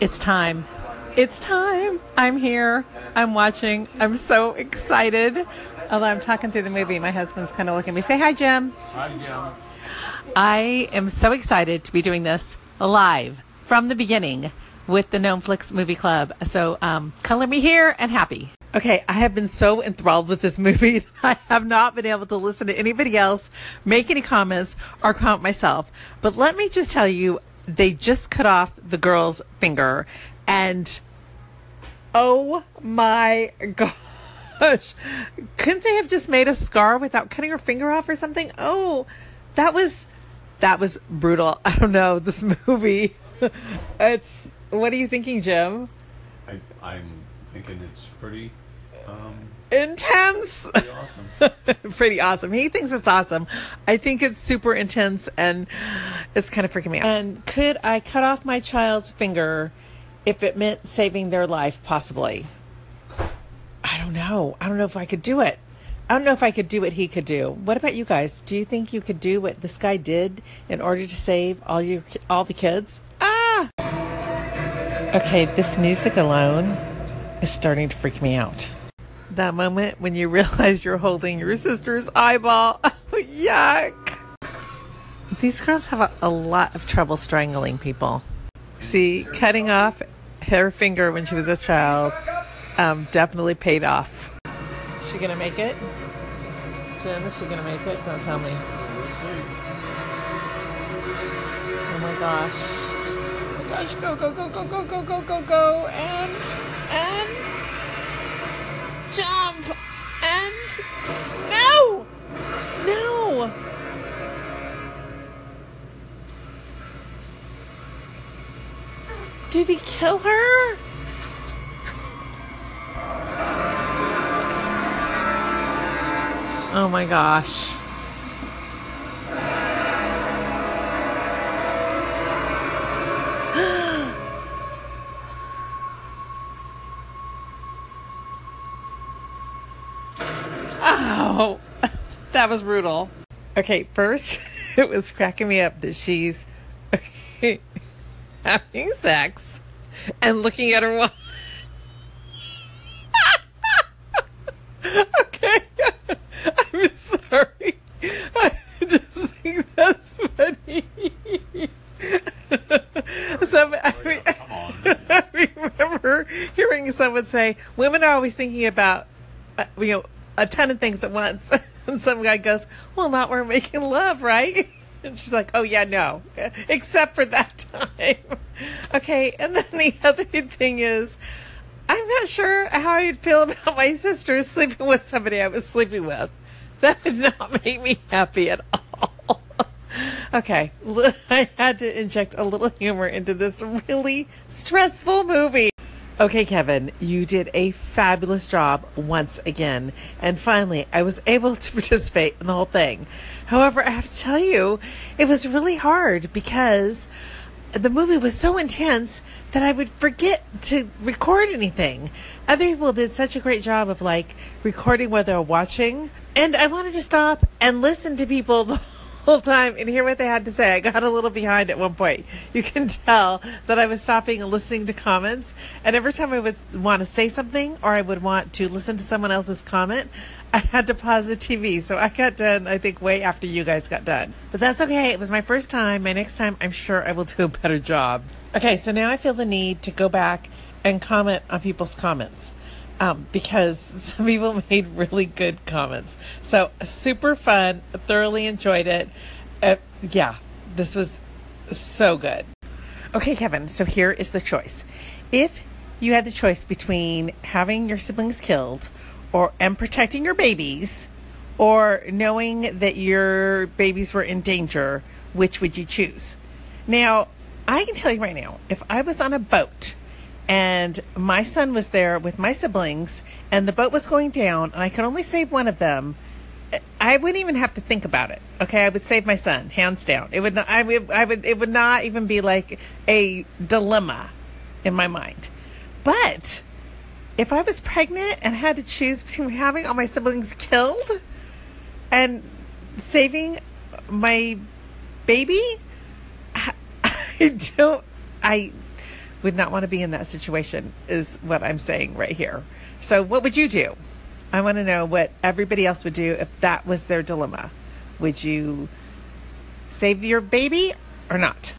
It's time. It's time. I'm here. I'm watching. I'm so excited. Although I'm talking through the movie, my husband's kind of looking at me. Say hi, Jim. Hi, Jim. I am so excited to be doing this live from the beginning with the Gnome Flix Movie Club. So, um, color me here and happy. Okay, I have been so enthralled with this movie. I have not been able to listen to anybody else make any comments or comment myself. But let me just tell you, they just cut off the girl's finger and oh my gosh. Couldn't they have just made a scar without cutting her finger off or something? Oh, that was that was brutal. I don't know this movie. it's what are you thinking, Jim? I, I'm thinking it's pretty, um, Intense. pretty awesome. Pretty awesome. He thinks it's awesome. I think it's super intense and it's kind of freaking me out. And could I cut off my child's finger if it meant saving their life, possibly? I don't know. I don't know if I could do it. I don't know if I could do what he could do. What about you guys? Do you think you could do what this guy did in order to save all your all the kids? Ah. Okay, this music alone is starting to freak me out. That moment when you realize you're holding your sister's eyeball. Oh, yuck. These girls have a, a lot of trouble strangling people. See, cutting off her finger when she was a child um, definitely paid off. Is she gonna make it? Jim, is she gonna make it? Don't tell me. Oh my gosh. Oh my gosh, go, go, go, go, go, go, go, go, go. And, and, Did he kill her? Oh my gosh. Oh, that was brutal. Okay, first, it was cracking me up that she's okay, having sex and looking at her watch. okay, I'm sorry. I just think that's funny. so, I, mean, I remember hearing someone say, "Women are always thinking about, uh, you know, a ton of things at once." And some guy goes, "Well, not we're making love, right?" And she's like, "Oh yeah, no, except for that time." Okay, and then the other thing is, I'm not sure how I'd feel about my sister sleeping with somebody I was sleeping with. That would not make me happy at all. Okay, I had to inject a little humor into this really stressful movie. Okay, Kevin, you did a fabulous job once again. And finally, I was able to participate in the whole thing. However, I have to tell you, it was really hard because the movie was so intense that I would forget to record anything. Other people did such a great job of like recording what they were watching. And I wanted to stop and listen to people whole time and hear what they had to say. I got a little behind at one point. You can tell that I was stopping and listening to comments. And every time I would want to say something or I would want to listen to someone else's comment, I had to pause the TV. So I got done, I think, way after you guys got done. But that's okay. It was my first time. My next time, I'm sure I will do a better job. Okay, so now I feel the need to go back and comment on people's comments um, because some people made really good comments. So super fun. Thoroughly enjoyed it. Uh, yeah, this was so good. Okay, Kevin. So here is the choice. If you had the choice between having your siblings killed, or and protecting your babies, or knowing that your babies were in danger, which would you choose? Now, I can tell you right now, if I was on a boat and my son was there with my siblings and the boat was going down and I could only save one of them, I wouldn't even have to think about it. Okay, I would save my son, hands down. It would not. I would. I would. It would not even be like a dilemma in my mind. But if I was pregnant and had to choose between having all my siblings killed and saving my baby, I, I don't. I would not want to be in that situation, is what I'm saying right here. So, what would you do? I want to know what everybody else would do if that was their dilemma. Would you save your baby or not?